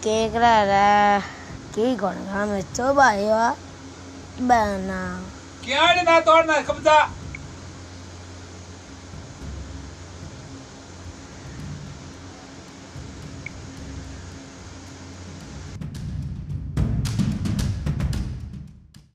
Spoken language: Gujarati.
che grara che con game to ba yo bana ક્યાં ના તોડ ના કબજા